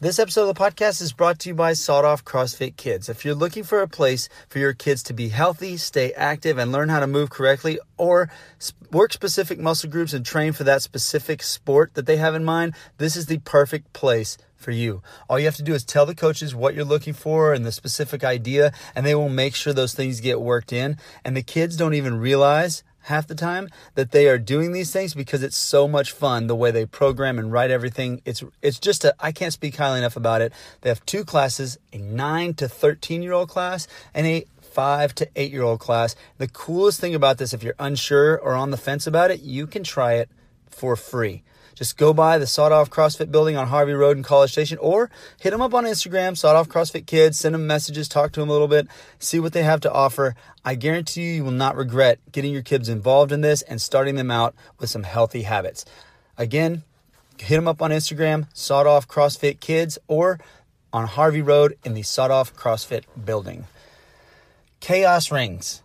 This episode of the podcast is brought to you by Sawed Off CrossFit Kids. If you're looking for a place for your kids to be healthy, stay active, and learn how to move correctly, or work specific muscle groups and train for that specific sport that they have in mind, this is the perfect place for you. All you have to do is tell the coaches what you're looking for and the specific idea, and they will make sure those things get worked in. And the kids don't even realize half the time that they are doing these things because it's so much fun the way they program and write everything. It's it's just a I can't speak highly enough about it. They have two classes, a 9 to 13 year old class and a 5 to 8 year old class. The coolest thing about this if you're unsure or on the fence about it, you can try it for free. Just go by the Sawed Off CrossFit building on Harvey Road in College Station or hit them up on Instagram, Sawed Off CrossFit Kids. Send them messages, talk to them a little bit, see what they have to offer. I guarantee you, you will not regret getting your kids involved in this and starting them out with some healthy habits. Again, hit them up on Instagram, Sawed Off CrossFit Kids, or on Harvey Road in the Sawed Off CrossFit building. Chaos Rings.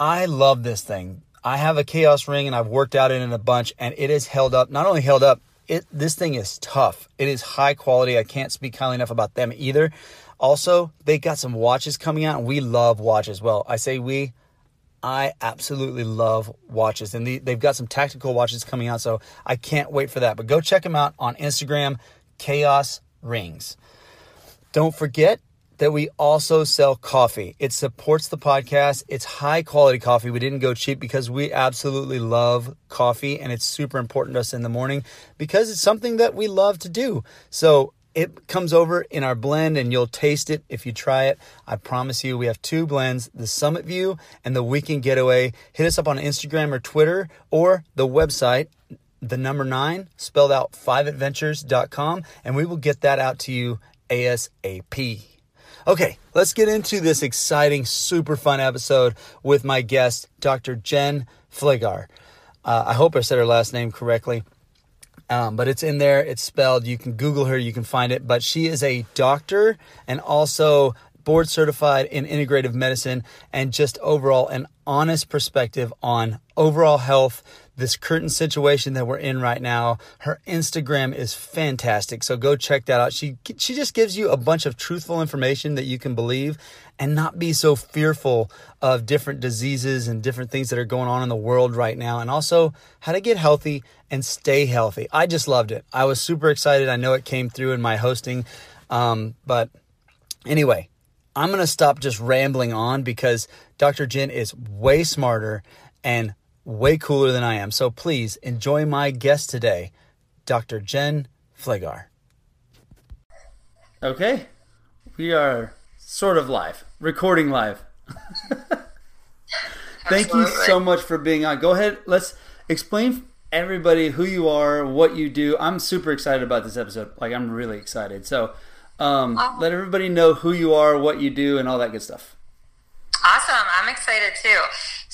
I love this thing. I have a Chaos ring and I've worked out in it a bunch and it is held up. Not only held up, it this thing is tough. It is high quality. I can't speak highly enough about them either. Also, they got some watches coming out and we love watches. Well, I say we, I absolutely love watches and they've got some tactical watches coming out. So I can't wait for that. But go check them out on Instagram, Chaos Rings. Don't forget, that we also sell coffee. It supports the podcast. It's high quality coffee. We didn't go cheap because we absolutely love coffee and it's super important to us in the morning because it's something that we love to do. So it comes over in our blend and you'll taste it if you try it. I promise you, we have two blends the Summit View and the Weekend Getaway. Hit us up on Instagram or Twitter or the website, the number nine, spelled out 5adventures.com, and we will get that out to you ASAP. Okay, let's get into this exciting, super fun episode with my guest, Dr. Jen Flegar. Uh, I hope I said her last name correctly. Um, but it's in there. It's spelled. You can Google her. You can find it. But she is a doctor and also board certified in integrative medicine and just overall an honest perspective on overall health, this current situation that we're in right now. Her Instagram is fantastic. So go check that out. She she just gives you a bunch of truthful information that you can believe and not be so fearful of different diseases and different things that are going on in the world right now and also how to get healthy and stay healthy. I just loved it. I was super excited. I know it came through in my hosting. Um, but anyway, I'm going to stop just rambling on because Dr. Jen is way smarter and way cooler than I am. So please enjoy my guest today, Dr. Jen Flegar. Okay, we are sort of live, recording live. Thank you so much for being on. Go ahead, let's explain everybody who you are, what you do. I'm super excited about this episode. Like I'm really excited. So, um, oh. let everybody know who you are, what you do, and all that good stuff. Awesome. I'm excited too.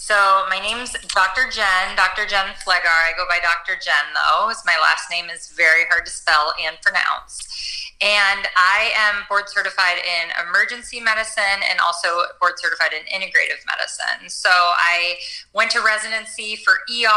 So my name's Dr. Jen, Dr. Jen Flegar. I go by Dr. Jen though, as my last name is very hard to spell and pronounce. And I am board certified in emergency medicine and also board certified in integrative medicine. So I went to residency for ER.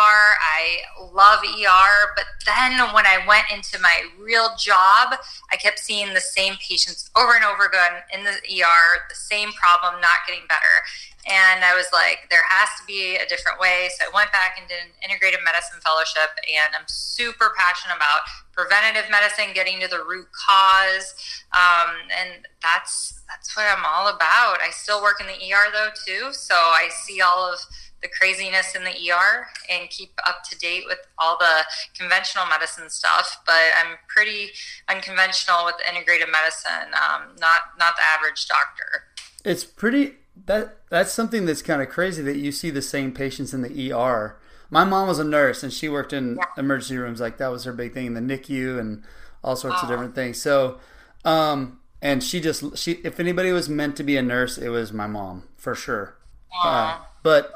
I love ER. But then when I went into my real job, I kept seeing the same patients over and over again in the ER, the same problem, not getting better. And I was like, there has to be a different way. So I went back and did an integrative medicine fellowship, and I'm super passionate about preventative medicine, getting to the root cause, um, and that's that's what I'm all about. I still work in the ER though too, so I see all of the craziness in the ER and keep up to date with all the conventional medicine stuff. But I'm pretty unconventional with integrative medicine, um, not not the average doctor. It's pretty that that's something that's kind of crazy that you see the same patients in the ER. My mom was a nurse and she worked in yeah. emergency rooms like that was her big thing, the NICU and all sorts of different things. So, um, and she just she if anybody was meant to be a nurse, it was my mom for sure. Uh, but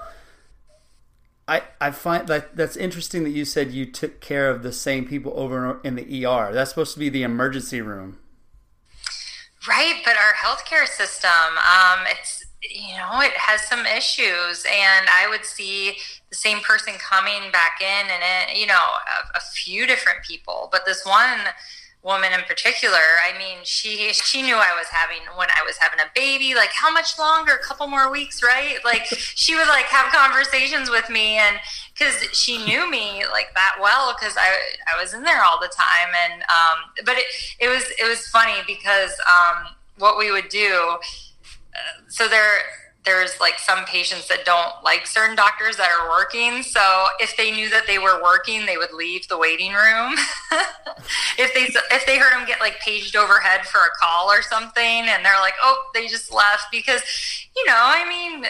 I I find that that's interesting that you said you took care of the same people over in the ER. That's supposed to be the emergency room. Right, but our healthcare system, um, it's you know, it has some issues. And I would see the same person coming back in and, it, you know, a, a few different people. But this one woman in particular, I mean, she she knew I was having when I was having a baby. Like, how much longer? A couple more weeks, right? Like, she would like have conversations with me, and because she knew me like that well, because I I was in there all the time, and um, but it it was it was funny because um, what we would do. Uh, so there there's like some patients that don't like certain doctors that are working. So if they knew that they were working, they would leave the waiting room. if they if they heard them get like paged overhead for a call or something, and they're like, oh, they just left because, you know, I mean,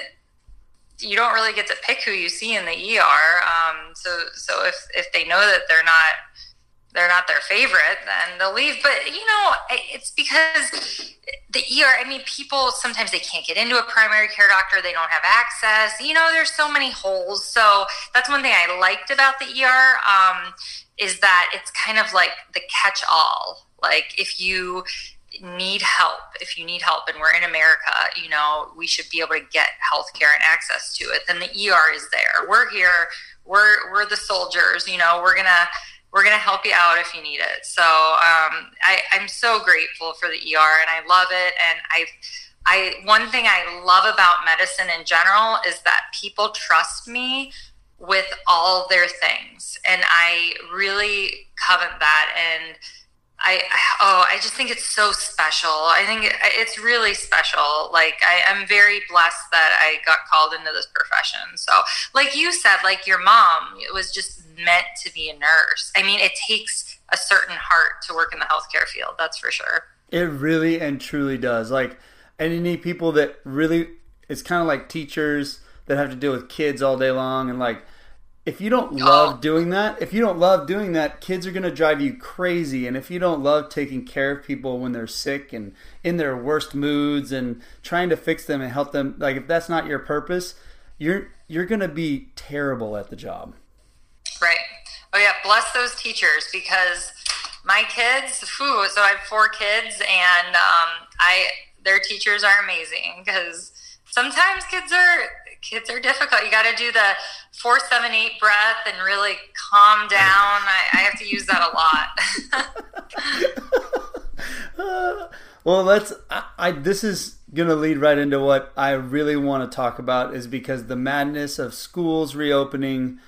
you don't really get to pick who you see in the ER. Um, so so if if they know that they're not they're not their favorite, then they'll leave. But you know, it's because the ER. I mean, people sometimes they can't get into a primary care doctor; they don't have access. You know, there's so many holes. So that's one thing I liked about the ER um, is that it's kind of like the catch-all. Like if you need help, if you need help, and we're in America, you know, we should be able to get health care and access to it. Then the ER is there. We're here. We're we're the soldiers. You know, we're gonna we're going to help you out if you need it. So um, I, I'm so grateful for the ER and I love it. And I, I, one thing I love about medicine in general is that people trust me with all their things. And I really covet that. And I, oh, I just think it's so special. I think it's really special. Like I, am very blessed that I got called into this profession. So, like you said, like your mom, it was just meant to be a nurse. I mean, it takes a certain heart to work in the healthcare field. That's for sure. It really and truly does. Like, and you need people that really. It's kind of like teachers that have to deal with kids all day long, and like if you don't love oh. doing that, if you don't love doing that, kids are going to drive you crazy. And if you don't love taking care of people when they're sick and in their worst moods and trying to fix them and help them, like if that's not your purpose, you're you're going to be terrible at the job. Right. Oh yeah, bless those teachers because my kids, whew, so I have four kids and um, I their teachers are amazing because sometimes kids are kids are difficult. You got to do the four, seven, eight breath and really calm down. I, I have to use that a lot. well, let's. I, I this is going to lead right into what I really want to talk about is because the madness of schools reopening,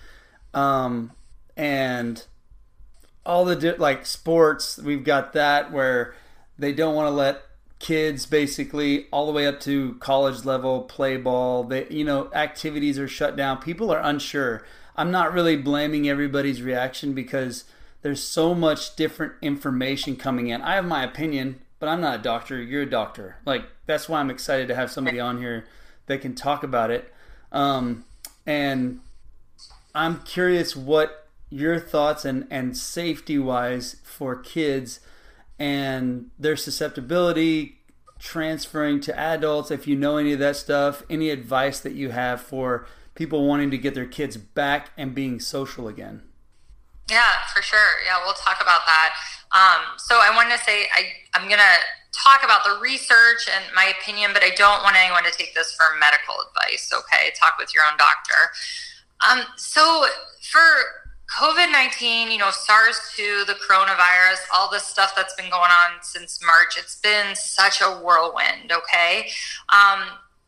um, and all the di- like sports. We've got that where they don't want to let kids basically all the way up to college level play ball they you know activities are shut down. People are unsure. I'm not really blaming everybody's reaction because there's so much different information coming in. I have my opinion but i'm not a doctor. You're a doctor. Like that's why i'm excited to have somebody on here that can talk about it. Um, and i'm curious what your thoughts and and safety wise for kids and their susceptibility transferring to adults if you know any of that stuff any advice that you have for people wanting to get their kids back and being social again. Yeah for sure. Yeah we'll talk about that. Um, so i want to say I, i'm going to talk about the research and my opinion but i don't want anyone to take this for medical advice okay? Talk with your own doctor. Um, so for COVID 19, you know, SARS 2, the coronavirus, all this stuff that's been going on since March, it's been such a whirlwind, okay? Um,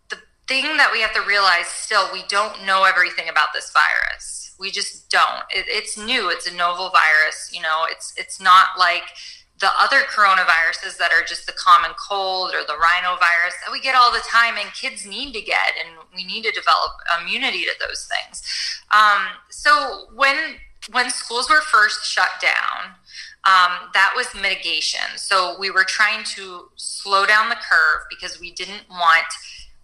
the thing that we have to realize still, we don't know everything about this virus. We just don't. It, it's new, it's a novel virus, you know, it's, it's not like the other coronaviruses that are just the common cold or the rhinovirus that we get all the time and kids need to get and we need to develop immunity to those things um, so when when schools were first shut down, um, that was mitigation. So we were trying to slow down the curve because we didn't want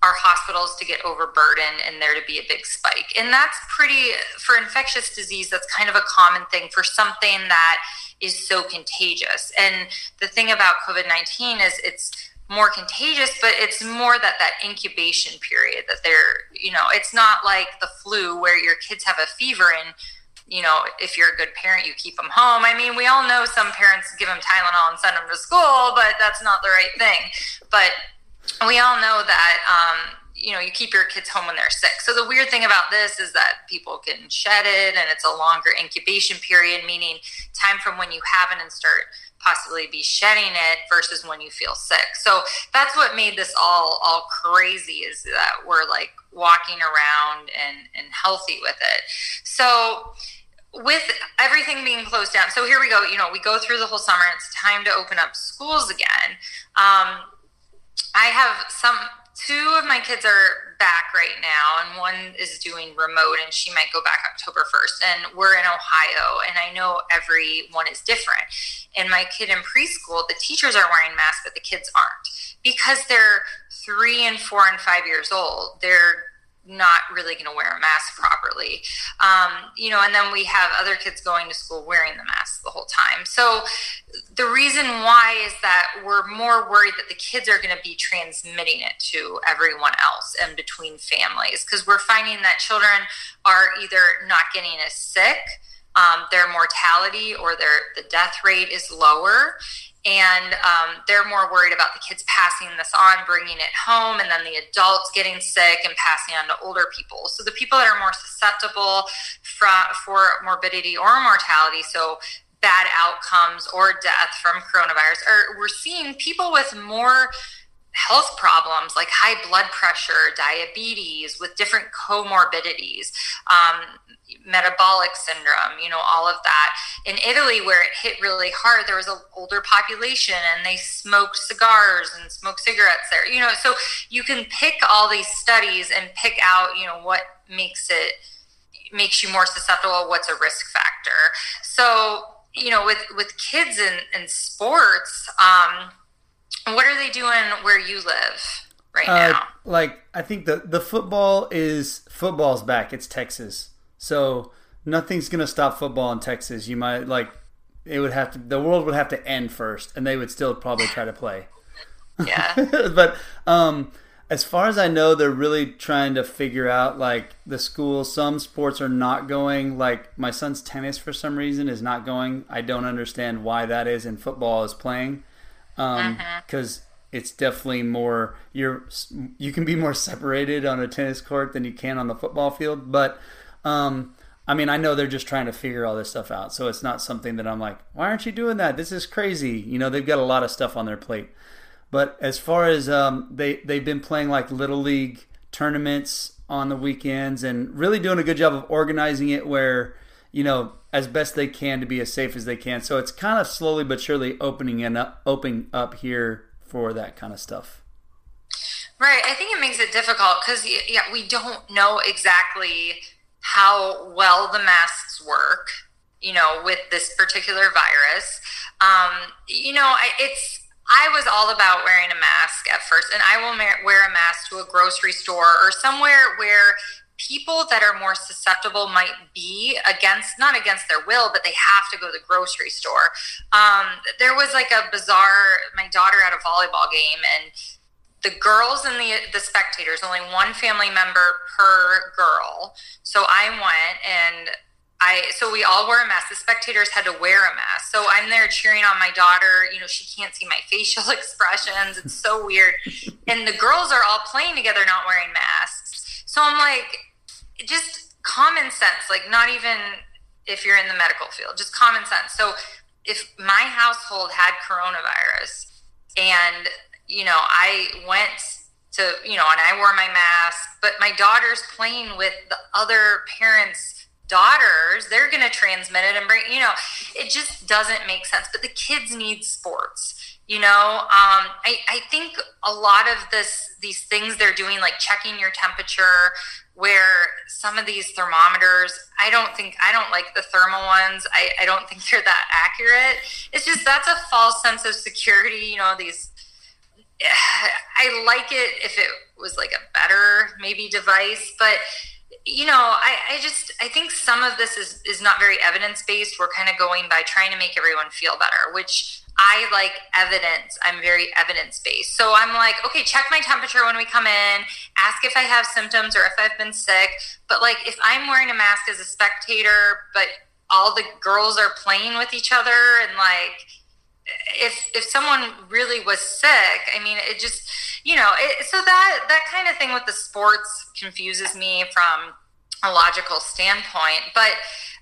our hospitals to get overburdened and there to be a big spike. And that's pretty, for infectious disease, that's kind of a common thing for something that is so contagious. And the thing about COVID 19 is it's more contagious, but it's more that that incubation period that they're, you know, it's not like the flu where your kids have a fever and you know, if you're a good parent, you keep them home. I mean, we all know some parents give them Tylenol and send them to school, but that's not the right thing. But we all know that, um, you know, you keep your kids home when they're sick. So the weird thing about this is that people can shed it and it's a longer incubation period, meaning time from when you have it and start possibly be shedding it versus when you feel sick. So that's what made this all all crazy is that we're like walking around and and healthy with it. So with everything being closed down, so here we go. You know, we go through the whole summer. It's time to open up schools again. Um, I have some two of my kids are back right now and one is doing remote and she might go back october 1st and we're in ohio and i know everyone is different. And my kid in preschool the teachers are wearing masks but the kids aren't. Because they're three and four and five years old they're not really going to wear a mask properly. Um, you know, and then we have other kids going to school wearing the mask the whole time. So the reason why is that we're more worried that the kids are going to be transmitting it to everyone else and between families because we're finding that children are either not getting as sick. Um, their mortality or their the death rate is lower and um, they're more worried about the kids passing this on, bringing it home, and then the adults getting sick and passing on to older people. So the people that are more susceptible for, for morbidity or mortality, so bad outcomes or death from coronavirus, are we're seeing people with more health problems like high blood pressure, diabetes, with different comorbidities. Um, metabolic syndrome, you know, all of that. In Italy, where it hit really hard, there was an older population and they smoked cigars and smoked cigarettes there, you know, so you can pick all these studies and pick out, you know, what makes it makes you more susceptible, what's a risk factor. So, you know, with with kids in, in sports, um, what are they doing where you live right uh, now? Like I think the the football is football's back. It's Texas. So nothing's gonna stop football in Texas. You might like it would have to the world would have to end first, and they would still probably try to play. Yeah. but um, as far as I know, they're really trying to figure out like the schools. Some sports are not going. Like my son's tennis, for some reason, is not going. I don't understand why that is. And football is playing because um, mm-hmm. it's definitely more. You're you can be more separated on a tennis court than you can on the football field, but um, I mean, I know they're just trying to figure all this stuff out, so it's not something that I'm like, why aren't you doing that? This is crazy. You know, they've got a lot of stuff on their plate. But as far as um, they they've been playing like little league tournaments on the weekends and really doing a good job of organizing it where you know as best they can to be as safe as they can. So it's kind of slowly but surely opening and up, opening up here for that kind of stuff. Right. I think it makes it difficult because yeah, we don't know exactly how well the masks work, you know, with this particular virus. Um, you know, it's I was all about wearing a mask at first, and I will wear a mask to a grocery store or somewhere where people that are more susceptible might be against not against their will but they have to go to the grocery store. Um, there was like a bizarre my daughter had a volleyball game and the girls and the the spectators only one family member per girl. So i went and i so we all wore a mask. The spectators had to wear a mask. So i'm there cheering on my daughter. You know she can't see my facial expressions. It's so weird. And the girls are all playing together not wearing masks so i'm like just common sense like not even if you're in the medical field just common sense so if my household had coronavirus and you know, I went to, you know, and I wore my mask, but my daughter's playing with the other parents' daughters. They're going to transmit it and bring, you know, it just doesn't make sense. But the kids need sports. You know, um, I, I think a lot of this, these things they're doing, like checking your temperature, where some of these thermometers, I don't think, I don't like the thermal ones. I, I don't think they're that accurate. It's just that's a false sense of security. You know, these I like it if it was like a better maybe device, but you know, I, I just I think some of this is is not very evidence based. We're kind of going by trying to make everyone feel better, which I like evidence. I'm very evidence based. So I'm like, okay, check my temperature when we come in, ask if I have symptoms or if I've been sick. But like if I'm wearing a mask as a spectator, but all the girls are playing with each other and like if if someone really was sick, I mean, it just you know, it, so that that kind of thing with the sports confuses me from a logical standpoint. But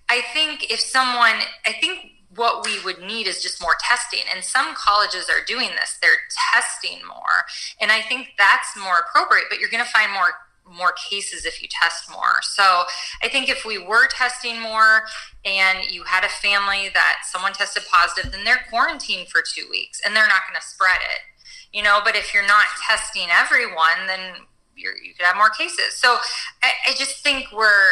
I think if someone, I think what we would need is just more testing. And some colleges are doing this. They're testing more. And I think that's more appropriate, but you're going to find more more cases if you test more. So I think if we were testing more and you had a family that someone tested positive, then they're quarantined for two weeks and they're not going to spread it. You know, but if you're not testing everyone, then you could have more cases. So I, I just think we're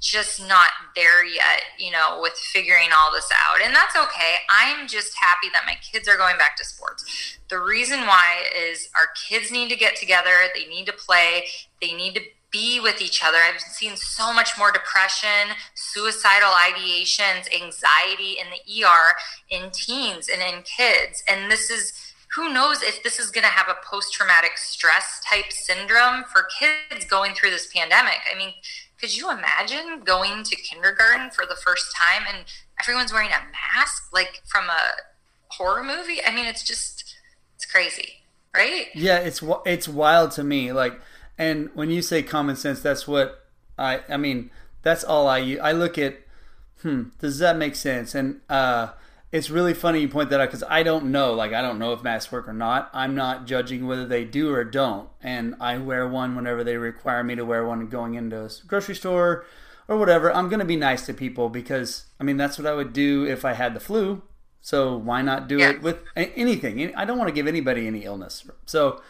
just not there yet, you know, with figuring all this out. And that's okay. I'm just happy that my kids are going back to sports. The reason why is our kids need to get together, they need to play, they need to be with each other. I've seen so much more depression, suicidal ideations, anxiety in the ER in teens and in kids. And this is who knows if this is going to have a post traumatic stress type syndrome for kids going through this pandemic. I mean, could you imagine going to kindergarten for the first time and everyone's wearing a mask like from a horror movie? I mean, it's just it's crazy, right? Yeah, it's it's wild to me. Like, and when you say common sense, that's what I I mean. That's all I I look at. Hmm, does that make sense? And uh, it's really funny you point that out because I don't know. Like, I don't know if masks work or not. I'm not judging whether they do or don't. And I wear one whenever they require me to wear one going into a grocery store or whatever. I'm going to be nice to people because, I mean, that's what I would do if I had the flu. So why not do yeah. it with anything? I don't want to give anybody any illness. So,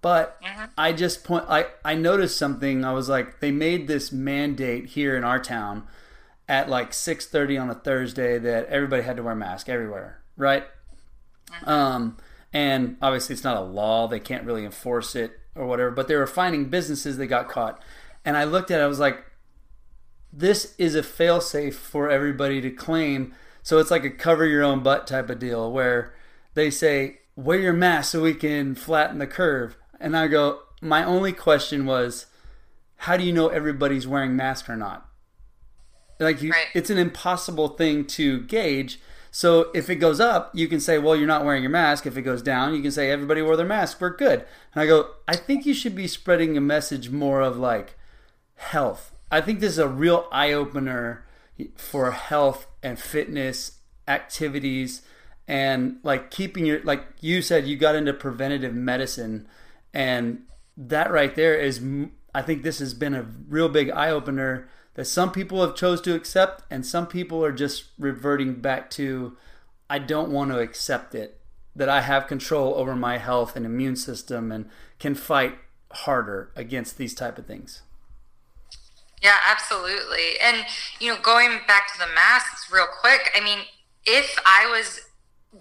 but mm-hmm. I just point, I, I noticed something. I was like, they made this mandate here in our town at like 6:30 on a Thursday that everybody had to wear mask everywhere, right? Um, and obviously it's not a law; they can't really enforce it or whatever. But they were finding businesses that got caught, and I looked at it. I was like, "This is a failsafe for everybody to claim." So it's like a cover your own butt type of deal where they say, "Wear your mask so we can flatten the curve," and I go, "My only question was." How do you know everybody's wearing masks or not? Like you, right. it's an impossible thing to gauge. So if it goes up, you can say, well, you're not wearing your mask. If it goes down, you can say everybody wore their mask. We're good. And I go, I think you should be spreading a message more of like health. I think this is a real eye opener for health and fitness activities and like keeping your like you said you got into preventative medicine and that right there is I think this has been a real big eye opener that some people have chose to accept and some people are just reverting back to I don't want to accept it that I have control over my health and immune system and can fight harder against these type of things. Yeah, absolutely. And you know, going back to the masks real quick, I mean, if I was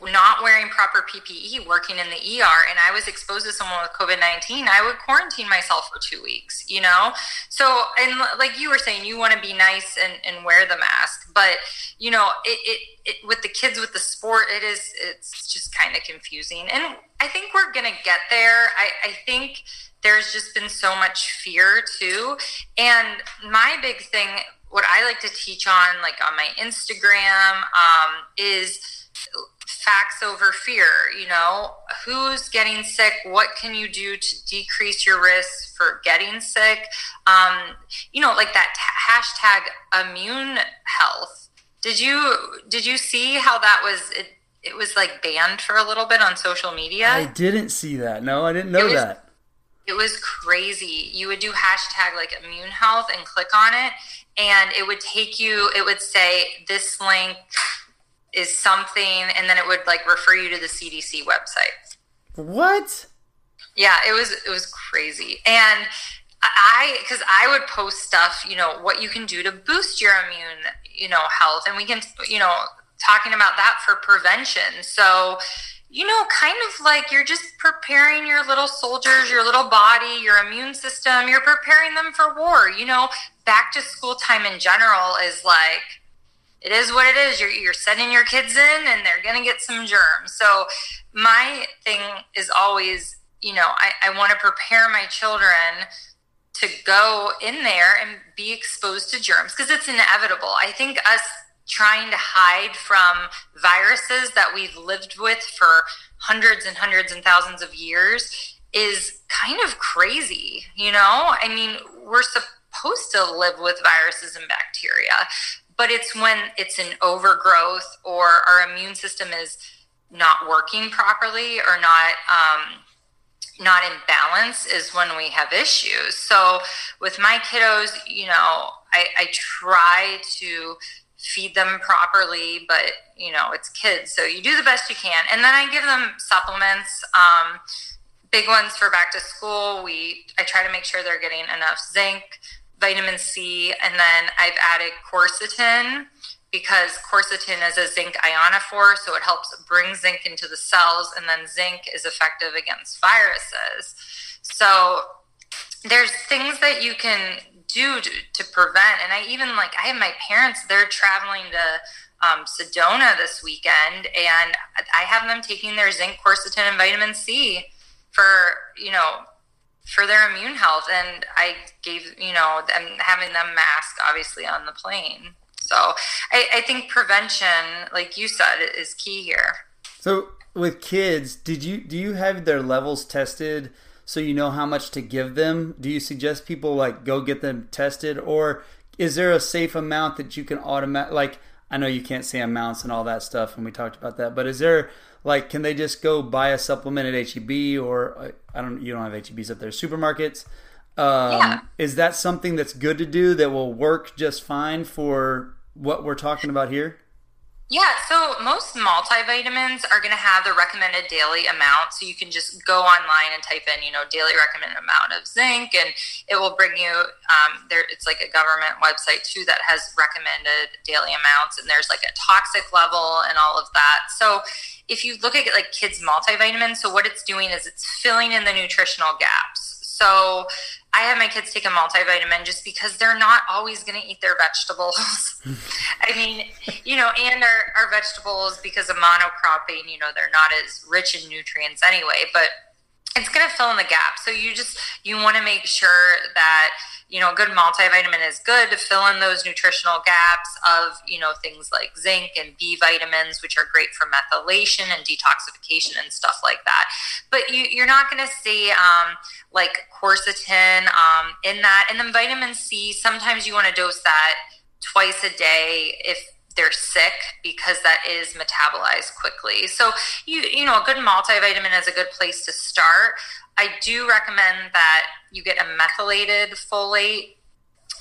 not wearing proper PPE, working in the ER, and I was exposed to someone with COVID 19, I would quarantine myself for two weeks, you know? So, and like you were saying, you want to be nice and, and wear the mask, but, you know, it, it, it with the kids with the sport, it is, it's just kind of confusing. And I think we're going to get there. I, I think there's just been so much fear too. And my big thing, what I like to teach on, like on my Instagram, um, is, facts over fear you know? Who's getting sick? What can you do to decrease your risk for getting sick? Um, you know like that t- hashtag immune health. Did you did you see how that was it, it was like banned for a little bit on social media? I didn't see that. No i didn't know was, that. It was crazy. You would do hashtag like immune health and click on it and it would take you it would say this link is something, and then it would like refer you to the CDC website. What? Yeah, it was it was crazy, and I because I would post stuff, you know, what you can do to boost your immune, you know, health, and we can, you know, talking about that for prevention. So, you know, kind of like you're just preparing your little soldiers, your little body, your immune system. You're preparing them for war. You know, back to school time in general is like it is what it is. You're, you're sending your kids in and they're going to get some germs. So, my thing is always, you know, I, I want to prepare my children to go in there and be exposed to germs because it's inevitable. I think us trying to hide from viruses that we've lived with for hundreds and hundreds and thousands of years is kind of crazy, you know? I mean, we're supposed to live with viruses and bacteria, but it's when it's an overgrowth or our immune system is not working properly or not um, not in balance is when we have issues. So with my kiddos, you know, I, I try to feed them properly, but you know, it's kids, so you do the best you can. And then I give them supplements. Um, big ones for back to school. We I try to make sure they're getting enough zinc, vitamin C, and then I've added quercetin because quercetin is a zinc ionophore, so it helps bring zinc into the cells, and then zinc is effective against viruses. So there's things that you can do to, to prevent. And I even like I have my parents; they're traveling to um, Sedona this weekend, and I have them taking their zinc, quercetin, and vitamin C for you know for their immune health. And I gave you know them having them mask obviously on the plane. So I, I think prevention, like you said, is key here. So with kids, did you do you have their levels tested so you know how much to give them? Do you suggest people like go get them tested, or is there a safe amount that you can automatic like? I know you can't say amounts and all that stuff, and we talked about that, but is there like can they just go buy a supplement at HEB or I don't you don't have HEBs up there supermarkets? Um, yeah. Is that something that's good to do that will work just fine for what we're talking about here? Yeah, so most multivitamins are going to have the recommended daily amount. So you can just go online and type in, you know, daily recommended amount of zinc, and it will bring you um, there. It's like a government website too that has recommended daily amounts, and there's like a toxic level and all of that. So if you look at like kids multivitamins, so what it's doing is it's filling in the nutritional gaps. So I have my kids take a multivitamin just because they're not always going to eat their vegetables. I mean, you know, and our, our vegetables, because of monocropping, you know, they're not as rich in nutrients anyway, but it's going to fill in the gap. So you just, you want to make sure that you know, a good multivitamin is good to fill in those nutritional gaps of, you know, things like zinc and B vitamins, which are great for methylation and detoxification and stuff like that. But you, are not going to see um, like quercetin um, in that. And then vitamin C, sometimes you want to dose that twice a day if they're sick because that is metabolized quickly. So you you know a good multivitamin is a good place to start. I do recommend that you get a methylated folate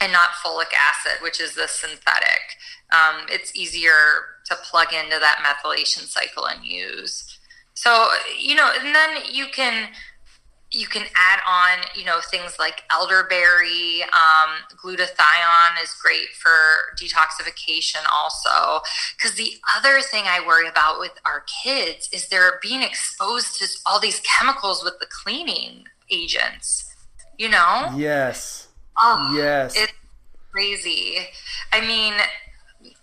and not folic acid, which is the synthetic. Um, it's easier to plug into that methylation cycle and use. So, you know, and then you can you can add on, you know, things like elderberry. Um, glutathione is great for detoxification, also. Because the other thing I worry about with our kids is they're being exposed to all these chemicals with the cleaning agents. You know? Yes. Oh, yes. It's crazy. I mean,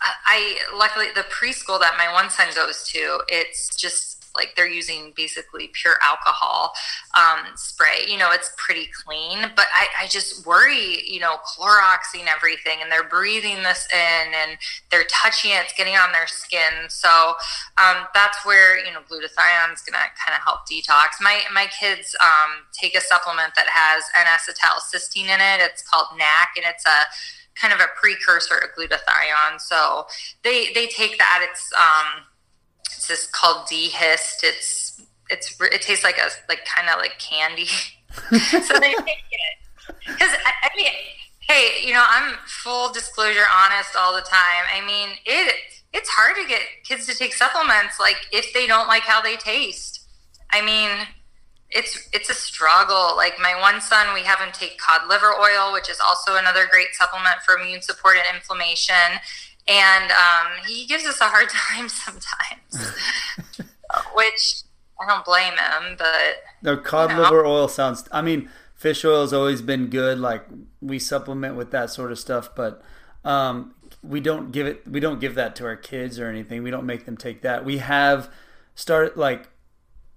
I luckily the preschool that my one son goes to, it's just like they're using basically pure alcohol um, spray. You know, it's pretty clean, but I, I just worry, you know, Cloroxing everything and they're breathing this in and they're touching it, it's getting on their skin. So um, that's where, you know, glutathione is going to kind of help detox. My, my kids um, take a supplement that has N-acetylcysteine in it. It's called NAC and it's a kind of a precursor to glutathione. So they, they take that. It's, um, it's this called D-Hist. It's it's it tastes like a like kind of like candy. so they take it because I, I mean, hey, you know, I'm full disclosure honest all the time. I mean, it it's hard to get kids to take supplements like if they don't like how they taste. I mean, it's it's a struggle. Like my one son, we have him take cod liver oil, which is also another great supplement for immune support and inflammation and um, he gives us a hard time sometimes, which I don't blame him. But no, cod you know. liver oil sounds. I mean, fish oil has always been good. Like we supplement with that sort of stuff, but um, we don't give it. We don't give that to our kids or anything. We don't make them take that. We have started like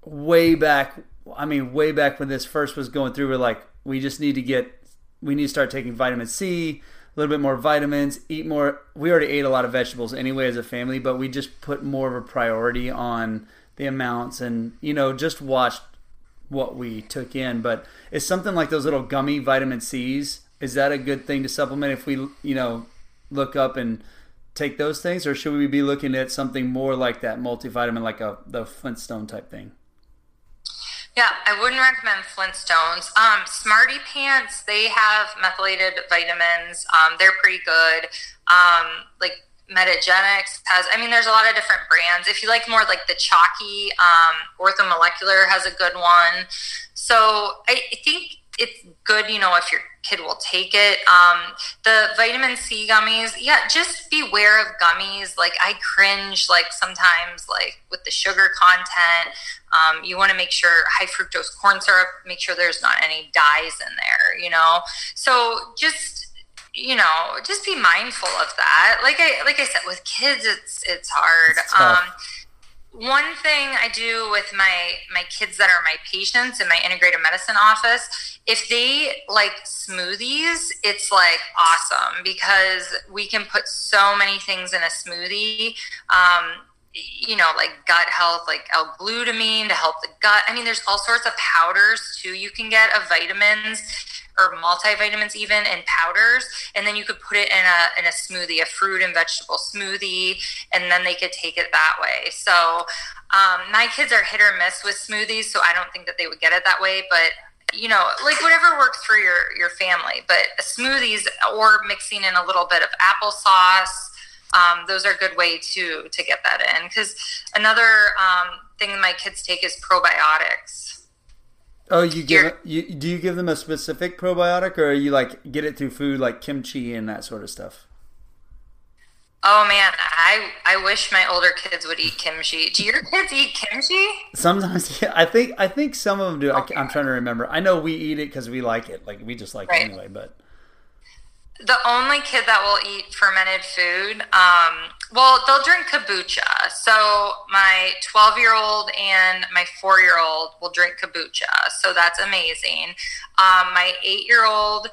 way back. I mean, way back when this first was going through. We're like, we just need to get. We need to start taking vitamin C a little bit more vitamins, eat more. We already ate a lot of vegetables anyway as a family, but we just put more of a priority on the amounts and, you know, just watched what we took in. But is something like those little gummy vitamin C's is that a good thing to supplement if we you know look up and take those things, or should we be looking at something more like that multivitamin, like a the Flintstone type thing? Yeah, I wouldn't recommend Flintstones. Um, Smarty Pants, they have methylated vitamins. Um, they're pretty good. Um, like Metagenics has, I mean, there's a lot of different brands. If you like more like the chalky, um, Orthomolecular has a good one. So I, I think it's good, you know, if your kid will take it. Um, the vitamin C gummies, yeah, just beware of gummies. Like I cringe, like sometimes, like with the sugar content. Um, you want to make sure high fructose corn syrup. Make sure there's not any dyes in there. You know, so just you know, just be mindful of that. Like I like I said, with kids, it's it's hard. It's um, one thing I do with my my kids that are my patients in my integrated medicine office, if they like smoothies, it's like awesome because we can put so many things in a smoothie. Um, you know, like gut health, like L-glutamine to help the gut. I mean, there's all sorts of powders too you can get of vitamins or multivitamins even in powders and then you could put it in a in a smoothie a fruit and vegetable smoothie and then they could take it that way. So um, my kids are hit or miss with smoothies so i don't think that they would get it that way but you know like whatever works for your your family. But smoothies or mixing in a little bit of applesauce um, those are a good way to to get that in. Because another um, thing my kids take is probiotics Oh, you give you do you give them a specific probiotic, or you like get it through food like kimchi and that sort of stuff? Oh man, I I wish my older kids would eat kimchi. Do your kids eat kimchi? Sometimes, yeah. I think I think some of them do. I, oh, am trying to remember. I know we eat it because we like it. Like we just like right. it anyway. But the only kid that will eat fermented food, um, well, they'll drink kombucha. So my 12 year old and my four year old will drink kombucha. So that's amazing. Um, my eight year old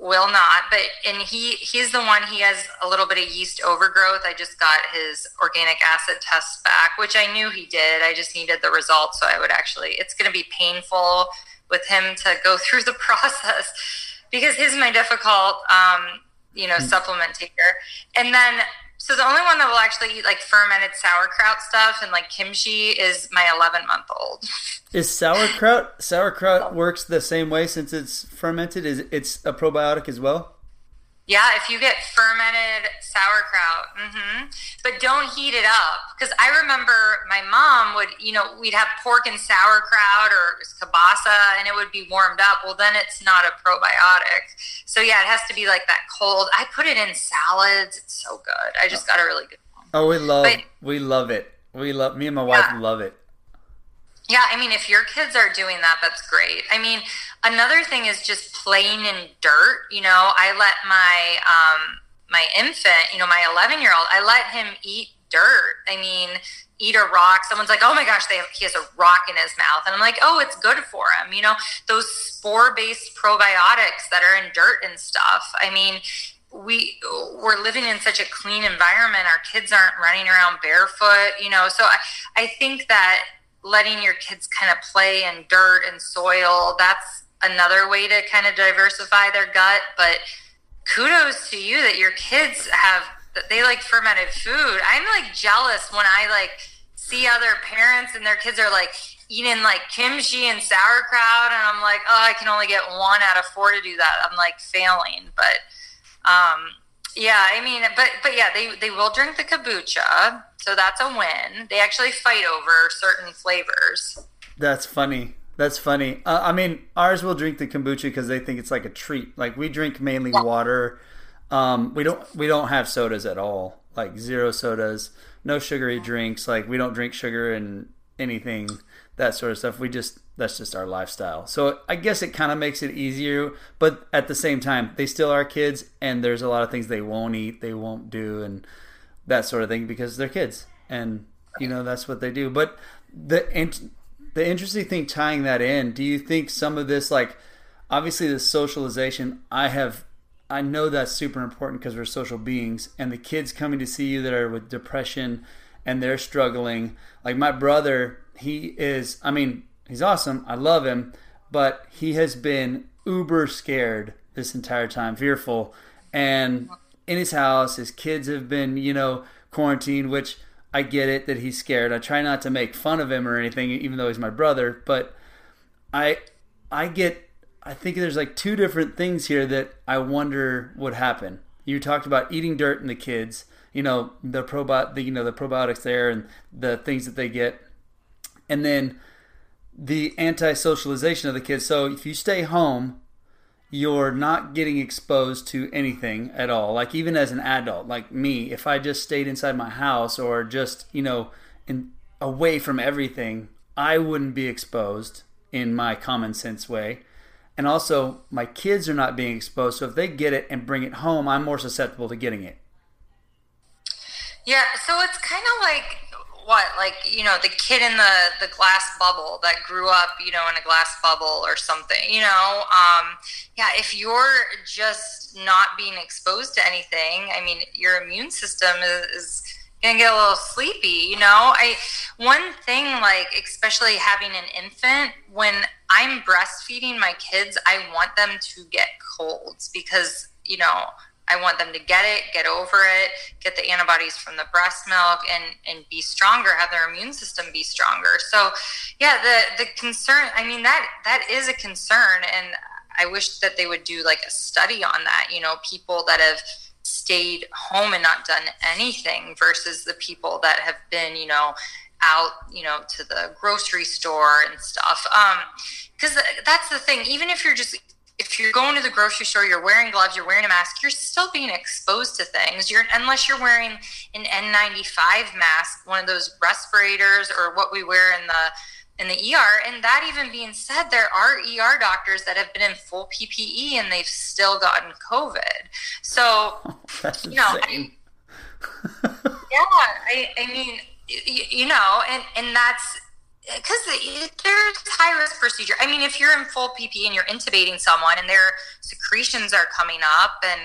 will not, but and he he's the one. He has a little bit of yeast overgrowth. I just got his organic acid test back, which I knew he did. I just needed the results, so I would actually. It's going to be painful with him to go through the process because he's my difficult, um, you know, mm-hmm. supplement taker. And then, so the only one that will actually eat like fermented sauerkraut stuff and like kimchi is my 11 month old. Is sauerkraut sauerkraut works the same way since it's fermented? Is it's a probiotic as well? Yeah, if you get fermented sauerkraut, mm-hmm. but don't heat it up because I remember my mom would, you know, we'd have pork and sauerkraut or kielbasa, and it would be warmed up. Well, then it's not a probiotic. So yeah, it has to be like that cold. I put it in salads. It's so good. I just got a really good one. Oh, we love, but, we love it. We love. Me and my wife yeah. love it. Yeah, I mean, if your kids are doing that, that's great. I mean, another thing is just playing in dirt. You know, I let my um, my infant, you know, my 11 year old, I let him eat dirt. I mean, eat a rock. Someone's like, oh my gosh, they, he has a rock in his mouth. And I'm like, oh, it's good for him. You know, those spore based probiotics that are in dirt and stuff. I mean, we we're living in such a clean environment our kids aren't running around barefoot you know so i, I think that letting your kids kind of play in dirt and soil that's another way to kind of diversify their gut but kudos to you that your kids have they like fermented food. I'm like jealous when i like see other parents and their kids are like eating like kimchi and sauerkraut and i'm like oh i can only get one out of four to do that. I'm like failing but um yeah i mean but but yeah they they will drink the kombucha so that's a win. They actually fight over certain flavors. That's funny. That's funny. Uh, I mean, ours will drink the kombucha because they think it's like a treat. Like we drink mainly water. Um, we don't we don't have sodas at all. Like zero sodas, no sugary drinks. Like we don't drink sugar and anything that sort of stuff. We just that's just our lifestyle. So I guess it kind of makes it easier, but at the same time, they still are kids, and there's a lot of things they won't eat, they won't do, and that sort of thing because they're kids and you know that's what they do. But the the interesting thing tying that in, do you think some of this like obviously the socialization I have I know that's super important because we're social beings and the kids coming to see you that are with depression and they're struggling. Like my brother, he is I mean, he's awesome. I love him, but he has been uber scared this entire time, fearful, and in his house, his kids have been, you know, quarantined, which I get it that he's scared. I try not to make fun of him or anything, even though he's my brother, but I I get I think there's like two different things here that I wonder would happen. You talked about eating dirt and the kids, you know, the probi- the, you know, the probiotics there and the things that they get. And then the anti-socialization of the kids. So if you stay home, you're not getting exposed to anything at all. Like even as an adult, like me, if I just stayed inside my house or just, you know, in away from everything, I wouldn't be exposed in my common sense way and also my kids are not being exposed. So if they get it and bring it home, I'm more susceptible to getting it. Yeah, so it's kind of like what, like you know, the kid in the the glass bubble that grew up, you know, in a glass bubble or something. You know, um, yeah. If you're just not being exposed to anything, I mean, your immune system is, is gonna get a little sleepy you know i one thing like especially having an infant when i'm breastfeeding my kids i want them to get colds because you know i want them to get it get over it get the antibodies from the breast milk and and be stronger have their immune system be stronger so yeah the the concern i mean that that is a concern and i wish that they would do like a study on that you know people that have stayed home and not done anything versus the people that have been, you know, out, you know, to the grocery store and stuff. Um, because that's the thing. Even if you're just if you're going to the grocery store, you're wearing gloves, you're wearing a mask, you're still being exposed to things. You're unless you're wearing an N95 mask, one of those respirators, or what we wear in the in the ER. And that even being said, there are ER doctors that have been in full PPE and they've still gotten COVID. So, That's you know, I, yeah, I, I mean, you, you know, and, and that's because there's high risk procedure. I mean, if you're in full PP and you're intubating someone and their secretions are coming up and,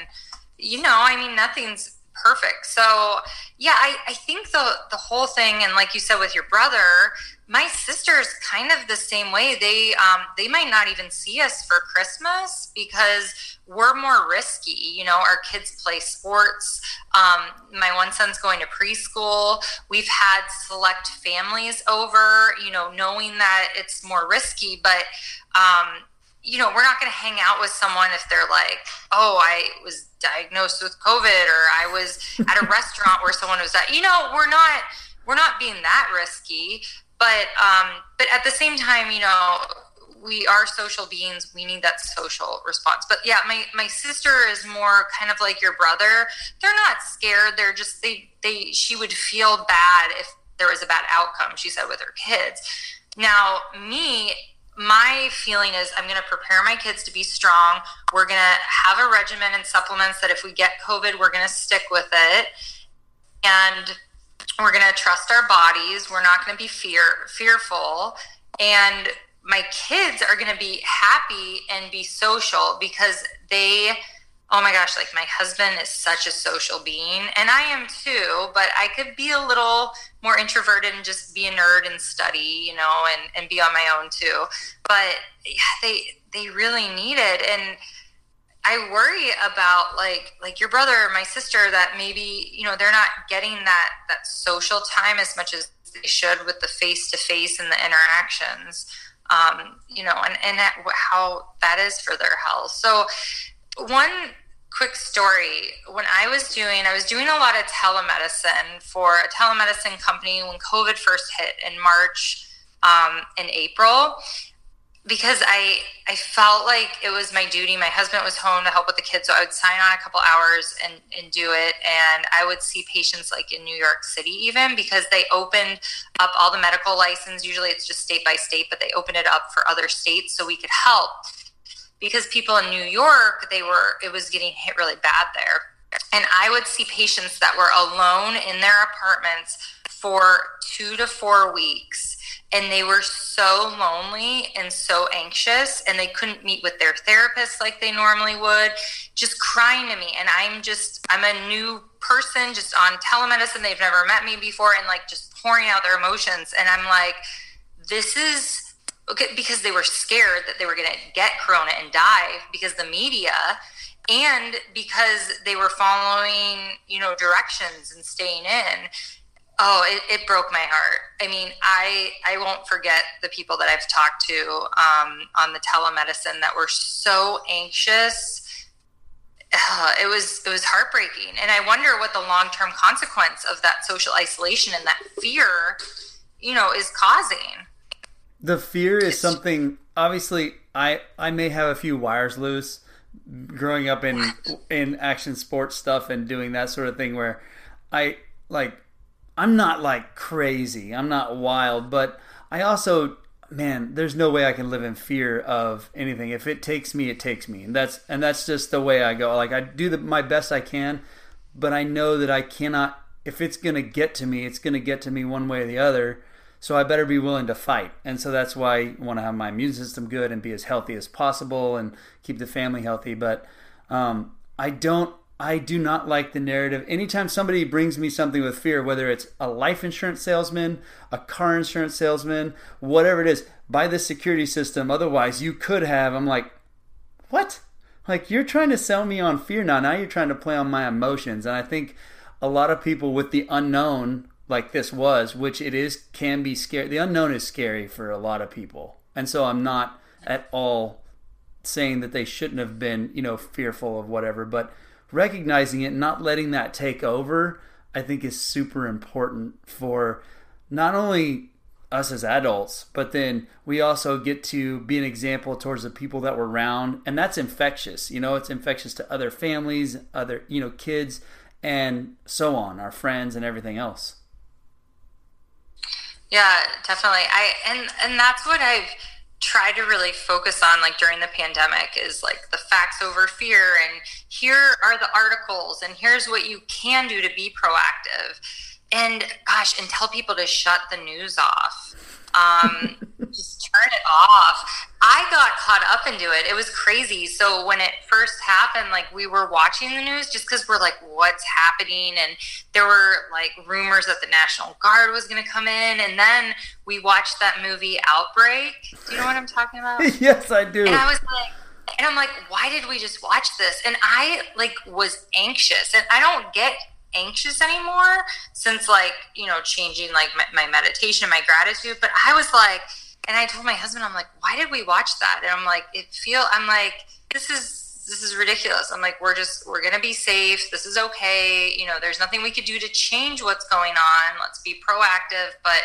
you know, I mean, nothing's perfect. So yeah, I, I think the the whole thing, and like you said with your brother, my sister is kind of the same way. They um, they might not even see us for Christmas because we're more risky. You know, our kids play sports. Um, my one son's going to preschool. We've had select families over. You know, knowing that it's more risky, but um, you know, we're not going to hang out with someone if they're like, oh, I was diagnosed with COVID or I was at a restaurant where someone was at, you know, we're not, we're not being that risky, but, um, but at the same time, you know, we are social beings. We need that social response. But yeah, my, my sister is more kind of like your brother. They're not scared. They're just, they, they, she would feel bad if there was a bad outcome, she said, with her kids. Now, me, my feeling is I'm going to prepare my kids to be strong. We're going to have a regimen and supplements that if we get COVID, we're going to stick with it. And we're going to trust our bodies. We're not going to be fear fearful. And my kids are going to be happy and be social because they oh my gosh, like my husband is such a social being, and I am too, but I could be a little more introverted and just be a nerd and study, you know, and, and be on my own too. But they they really need it. And I worry about like like your brother or my sister that maybe, you know, they're not getting that that social time as much as they should with the face to face and the interactions. Um, you know, and, and how that is for their health. So one quick story. When i was doing i was doing a lot of telemedicine for a telemedicine company when covid first hit in march um, in april because i i felt like it was my duty. My husband was home to help with the kids so i would sign on a couple hours and and do it. And i would see patients like in new york city even because they opened up all the medical license. Usually it's just state by state but they opened it up for other states so we could help because people in New York, they were, it was getting hit really bad there. And I would see patients that were alone in their apartments for two to four weeks. And they were so lonely and so anxious, and they couldn't meet with their therapist like they normally would, just crying to me. And I'm just, I'm a new person just on telemedicine. They've never met me before, and like just pouring out their emotions. And I'm like, this is because they were scared that they were going to get corona and die because the media and because they were following you know directions and staying in. Oh it, it broke my heart. I mean i i won't forget the people that i've talked to um, on the telemedicine that were so anxious. It was it was heartbreaking. And i wonder what the long-term consequence of that social isolation and that fear you know is causing the fear is something obviously i i may have a few wires loose growing up in in action sports stuff and doing that sort of thing where I like I'm not like crazy. I'm not wild, but I also man, there's no way I can live in fear of anything. If it takes me, it takes me. And that's and that's just the way I go. Like I do the, my best I can, but I know that I cannot if it's going to get to me, it's going to get to me one way or the other. So I better be willing to fight. And so that's why I want to have my immune system good and be as healthy as possible and keep the family healthy. But um, I don't, I do not like the narrative. Anytime somebody brings me something with fear, whether it's a life insurance salesman, a car insurance salesman, whatever it is, buy the security system. Otherwise, you could have. I'm like, what? Like you're trying to sell me on fear now. Now you're trying to play on my emotions. And I think a lot of people with the unknown like this was, which it is can be scary. The unknown is scary for a lot of people, and so I'm not at all saying that they shouldn't have been, you know, fearful of whatever, but recognizing it, not letting that take over, I think is super important for not only us as adults, but then we also get to be an example towards the people that we're around, and that's infectious. You know, it's infectious to other families, other you know kids, and so on, our friends, and everything else. Yeah, definitely. I and and that's what I've tried to really focus on like during the pandemic is like the facts over fear and here are the articles and here's what you can do to be proactive. And gosh, and tell people to shut the news off. Um, just turn it off. I got caught up into it. It was crazy. So when it first happened, like we were watching the news just because we're like, what's happening? And there were like rumors that the National Guard was going to come in. And then we watched that movie Outbreak. Do you know what I'm talking about? yes, I do. And I was like, and I'm like, why did we just watch this? And I like was anxious, and I don't get anxious anymore since like you know changing like my, my meditation, my gratitude. But I was like and I told my husband, I'm like, why did we watch that? And I'm like, it feel, I'm like, this is this is ridiculous. I'm like, we're just we're gonna be safe. This is okay. You know, there's nothing we could do to change what's going on. Let's be proactive. But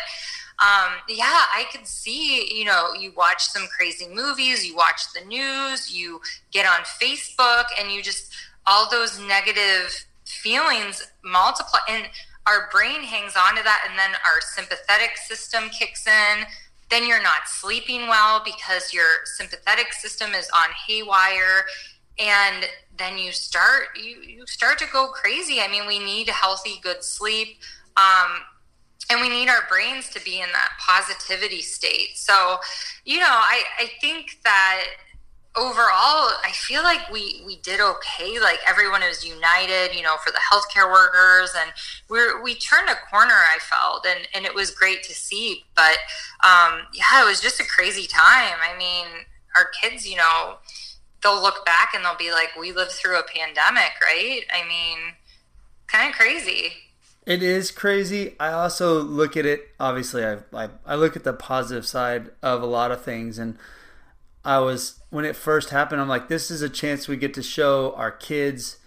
um, yeah, I could see, you know, you watch some crazy movies, you watch the news, you get on Facebook, and you just all those negative feelings multiply, and our brain hangs on to that, and then our sympathetic system kicks in then you're not sleeping well because your sympathetic system is on haywire and then you start you, you start to go crazy. I mean we need healthy good sleep um, and we need our brains to be in that positivity state. So you know i, I think that overall, I feel like we we did okay. Like everyone was united, you know, for the healthcare workers, and we we turned a corner. I felt, and and it was great to see. But um, yeah, it was just a crazy time. I mean, our kids, you know, they'll look back and they'll be like, "We lived through a pandemic, right?" I mean, kind of crazy. It is crazy. I also look at it. Obviously, I, I I look at the positive side of a lot of things, and I was when it first happened. I'm like, this is a chance we get to show our kids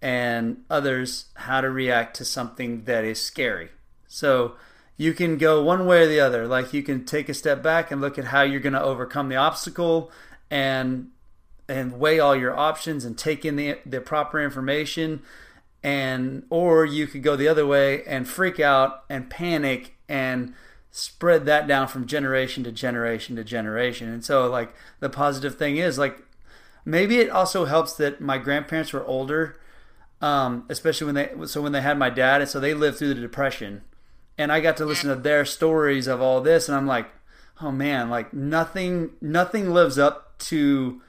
and others how to react to something that is scary. So you can go one way or the other. Like you can take a step back and look at how you're going to overcome the obstacle and and weigh all your options and take in the the proper information and or you could go the other way and freak out and panic and spread that down from generation to generation to generation. And so like the positive thing is like maybe it also helps that my grandparents were older, um, especially when they so when they had my dad, and so they lived through the depression, and I got to listen to their stories of all this, and I'm like, oh man, like nothing nothing lives up to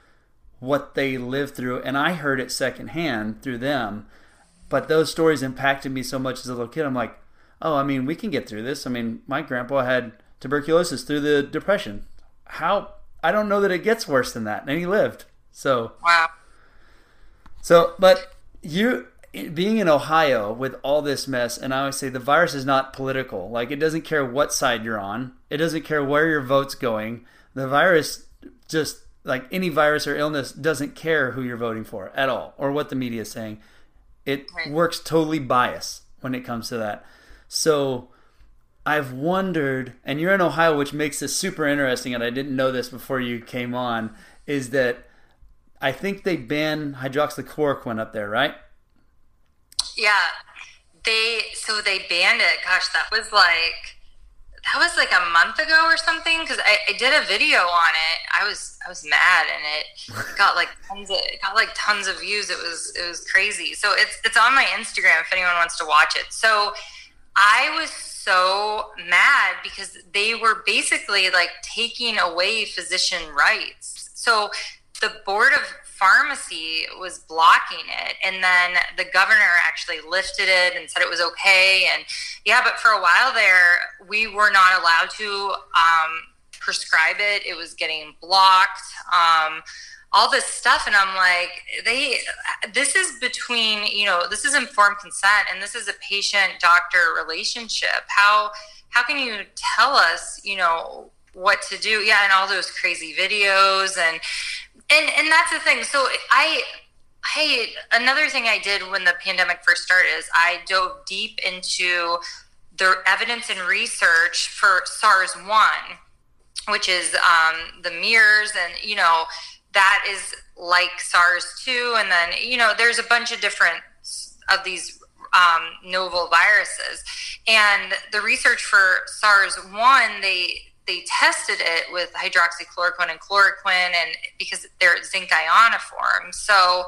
what they lived through, and I heard it secondhand through them. But those stories impacted me so much as a little kid. I'm like, oh, I mean, we can get through this. I mean, my grandpa had tuberculosis through the depression. how I don't know that it gets worse than that. And he lived. So wow. So, but you being in Ohio with all this mess, and I always say the virus is not political. Like it doesn't care what side you're on. It doesn't care where your vote's going. The virus just like any virus or illness doesn't care who you're voting for at all or what the media is saying. It right. works totally bias when it comes to that. So I've wondered, and you're in Ohio, which makes this super interesting, and I didn't know this before you came on, is that I think they banned hydroxychloroquine up there, right? Yeah, they so they banned it. Gosh, that was like that was like a month ago or something because I, I, did a video on it. I was I was mad and it got like tons of it got like tons of views. It was it was crazy. So it's it's on my Instagram if anyone wants to watch it. So I was so mad because they were basically like taking away physician rights. So the board of pharmacy was blocking it and then the governor actually lifted it and said it was okay and yeah but for a while there we were not allowed to um, prescribe it it was getting blocked um, all this stuff and i'm like they this is between you know this is informed consent and this is a patient doctor relationship how how can you tell us you know what to do yeah and all those crazy videos and and and that's the thing. So I hey, another thing I did when the pandemic first started is I dove deep into the evidence and research for SARS one, which is um, the MERS and you know that is like SARS two, and then you know there's a bunch of different of these um, novel viruses, and the research for SARS one they they tested it with hydroxychloroquine and chloroquine and because they're zinc ionophore so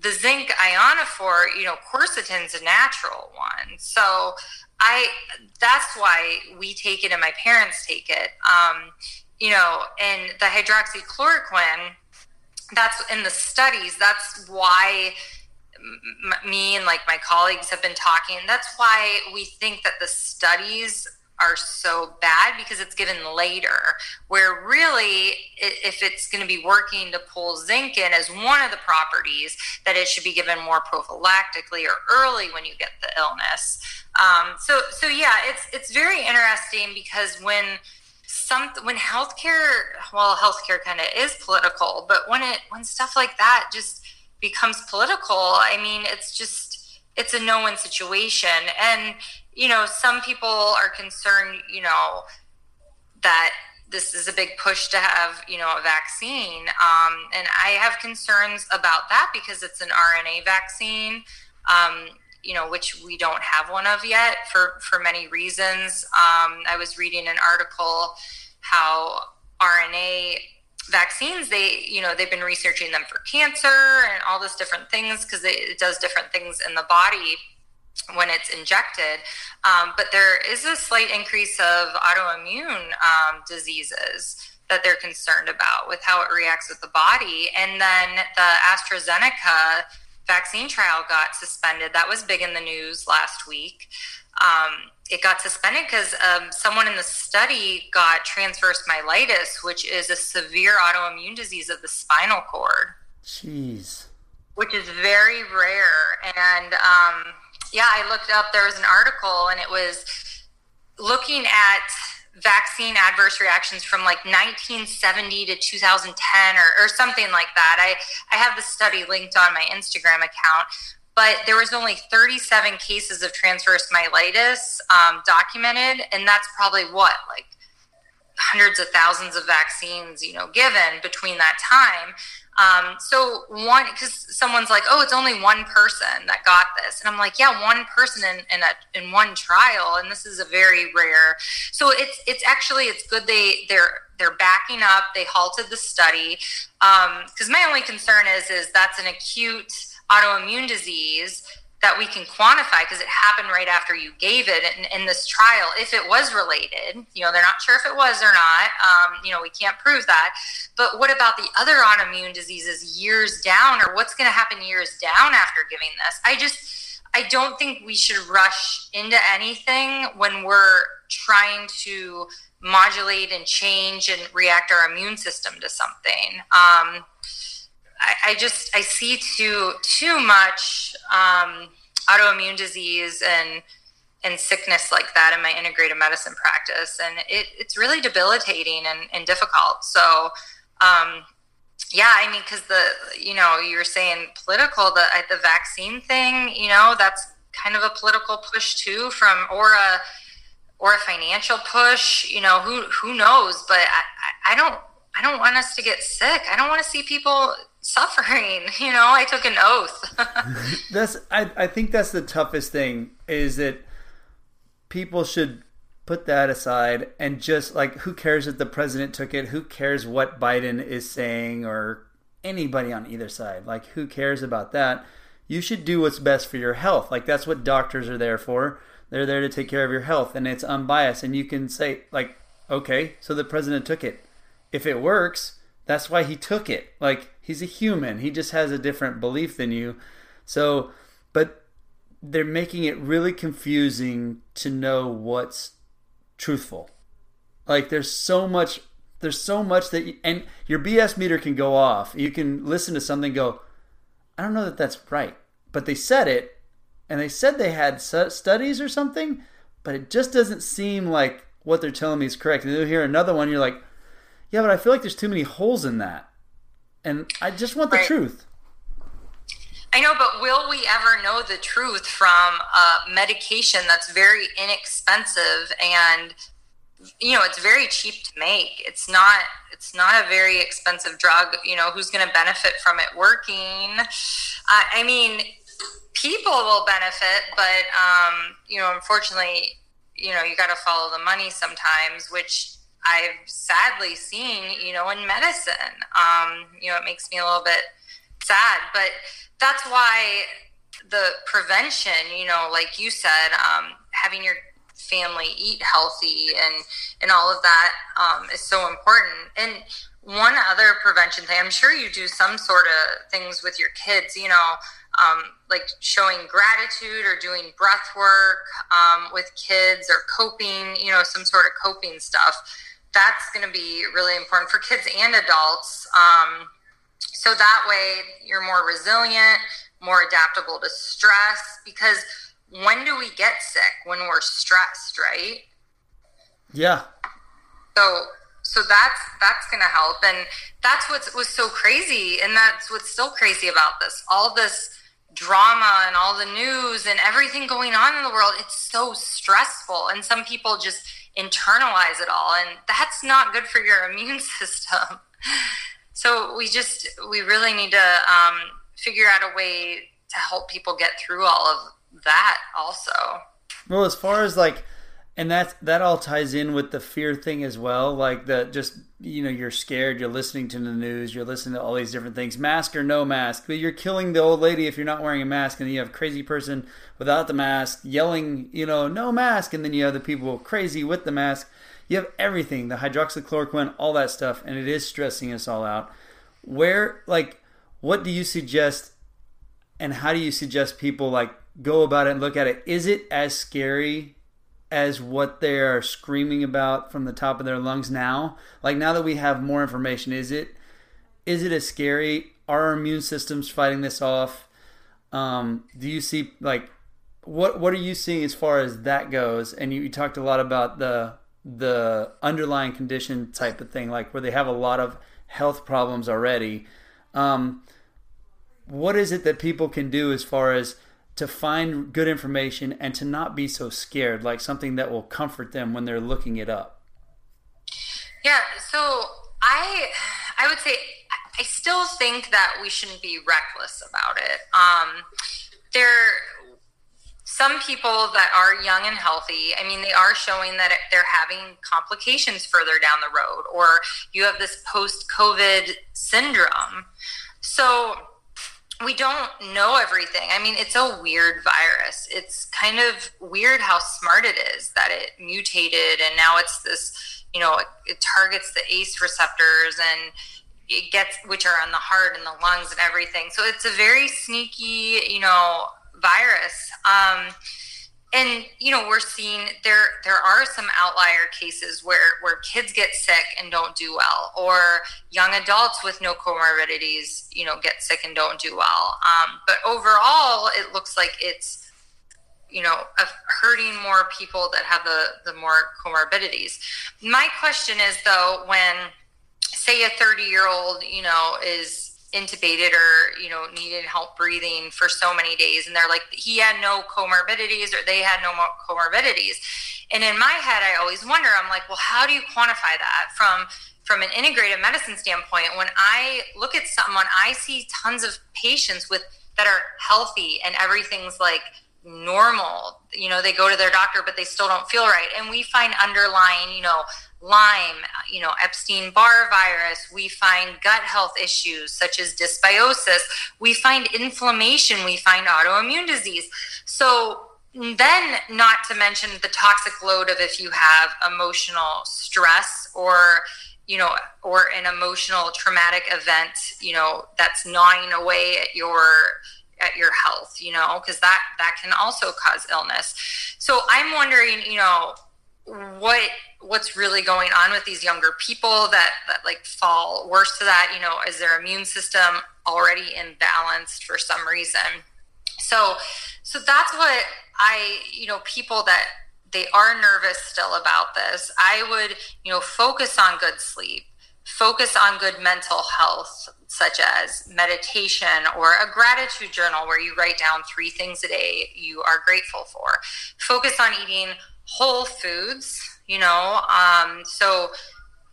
the zinc ionophore you know quercetin's a natural one. So i that's why we take it and my parents take it. Um, you know and the hydroxychloroquine that's in the studies that's why me and like my colleagues have been talking that's why we think that the studies are so bad because it's given later. Where really, if it's going to be working to pull zinc in as one of the properties, that it should be given more prophylactically or early when you get the illness. Um, so, so yeah, it's it's very interesting because when some when healthcare, well, healthcare kind of is political, but when it when stuff like that just becomes political, I mean, it's just it's a no-win situation and you know, some people are concerned, you know, that this is a big push to have, you know, a vaccine. Um, and I have concerns about that because it's an RNA vaccine, um, you know, which we don't have one of yet for, for many reasons. Um, I was reading an article how RNA vaccines they you know they've been researching them for cancer and all this different things because it does different things in the body when it's injected. Um, but there is a slight increase of autoimmune um, diseases that they're concerned about with how it reacts with the body. And then the AstraZeneca vaccine trial got suspended. That was big in the news last week. Um, it got suspended because um, someone in the study got transverse myelitis, which is a severe autoimmune disease of the spinal cord. Jeez. Which is very rare. And um, yeah, I looked up, there was an article and it was looking at vaccine adverse reactions from like 1970 to 2010 or, or something like that. I, I have the study linked on my Instagram account, but there was only 37 cases of transverse myelitis um, documented. And that's probably what, like hundreds of thousands of vaccines, you know, given between that time. Um, so one, because someone's like, "Oh, it's only one person that got this," and I'm like, "Yeah, one person in in, a, in one trial, and this is a very rare." So it's it's actually it's good they they're they're backing up. They halted the study because um, my only concern is is that's an acute autoimmune disease that we can quantify because it happened right after you gave it in, in, this trial. If it was related, you know, they're not sure if it was or not. Um, you know, we can't prove that. But what about the other autoimmune diseases years down, or what's going to happen years down after giving this? I just, I don't think we should rush into anything when we're trying to modulate and change and react our immune system to something. Um, I, I, just I see too too much um, autoimmune disease and and sickness like that in my integrative medicine practice, and it, it's really debilitating and, and difficult. So. Um, yeah, I mean, because the you know you were saying political the the vaccine thing, you know, that's kind of a political push too from or a or a financial push. You know, who who knows? But I, I don't I don't want us to get sick. I don't want to see people suffering. You know, I took an oath. that's I, I think that's the toughest thing is that people should put that aside and just like who cares if the president took it? Who cares what Biden is saying or anybody on either side? Like who cares about that? You should do what's best for your health. Like that's what doctors are there for. They're there to take care of your health and it's unbiased and you can say like okay, so the president took it. If it works, that's why he took it. Like he's a human. He just has a different belief than you. So, but they're making it really confusing to know what's truthful. Like there's so much there's so much that you, and your BS meter can go off. You can listen to something go, I don't know that that's right. But they said it and they said they had studies or something, but it just doesn't seem like what they're telling me is correct. And then you'll hear another one, you're like, yeah, but I feel like there's too many holes in that. And I just want the right. truth. I know, but will we ever know the truth from a medication that's very inexpensive and you know it's very cheap to make it's not it's not a very expensive drug you know who's going to benefit from it working uh, i mean people will benefit but um, you know unfortunately you know you got to follow the money sometimes which i've sadly seen you know in medicine um, you know it makes me a little bit sad but that's why the prevention, you know, like you said, um, having your family eat healthy and and all of that um, is so important. And one other prevention thing, I'm sure you do some sort of things with your kids, you know, um, like showing gratitude or doing breath work um, with kids or coping, you know, some sort of coping stuff. That's going to be really important for kids and adults. Um, so that way you're more resilient, more adaptable to stress because when do we get sick? When we're stressed, right? Yeah. So so that's that's going to help and that's what was so crazy and that's what's still crazy about this. All this drama and all the news and everything going on in the world, it's so stressful and some people just internalize it all and that's not good for your immune system. So we just we really need to um, figure out a way to help people get through all of that. Also, well, as far as like, and that that all ties in with the fear thing as well. Like the just you know you're scared. You're listening to the news. You're listening to all these different things. Mask or no mask, but you're killing the old lady if you're not wearing a mask. And you have crazy person without the mask yelling, you know, no mask, and then you have the people crazy with the mask you have everything the hydroxychloroquine all that stuff and it is stressing us all out where like what do you suggest and how do you suggest people like go about it and look at it is it as scary as what they are screaming about from the top of their lungs now. Like now that we have more information is it is it as scary? Are our immune systems fighting this off? Um, do you see like what what are you seeing as far as that goes? And you, you talked a lot about the the underlying condition type of thing, like where they have a lot of health problems already. Um, what is it that people can do as far as to find good information and to not be so scared, like something that will comfort them when they're looking it up? Yeah, so I I would say I still think that we shouldn't be reckless about it. Um, there some people that are young and healthy, I mean, they are showing that they're having complications further down the road, or you have this post COVID syndrome. So we don't know everything. I mean, it's a weird virus. It's kind of weird how smart it is that it mutated and now it's this, you know, it, it targets the ACE receptors and it gets, which are on the heart and the lungs and everything. So it's a very sneaky, you know, virus. Um, and you know we're seeing there there are some outlier cases where where kids get sick and don't do well or young adults with no comorbidities you know get sick and don't do well. Um, but overall it looks like it's you know hurting more people that have the the more comorbidities. My question is though when say a 30 year old you know is intubated or you know needed help breathing for so many days. And they're like he had no comorbidities or they had no comorbidities. And in my head i always wonder i'm like well how do you quantify that from from an integrative medicine standpoint? When i look at someone i see tons of patients with that are healthy and everything's like normal you know they go to their doctor but they still don't feel right. And we find underlying you know Lyme, you know, Epstein Barr virus. We find gut health issues such as dysbiosis. We find inflammation. We find autoimmune disease. So, then, not to mention the toxic load of if you have emotional stress or you know, or an emotional traumatic event, you know, that's gnawing away at your at your health, you know, because that that can also cause illness. So I'm wondering, you know, what what's really going on with these younger people that that like fall worse to that you know is their immune system already imbalanced for some reason? So so that's what i you know people that they are nervous still about this i would you know focus on good sleep focus on good mental health such as meditation or a gratitude journal where you write down three things a day you are grateful for. Focus on eating whole foods, you know, um, so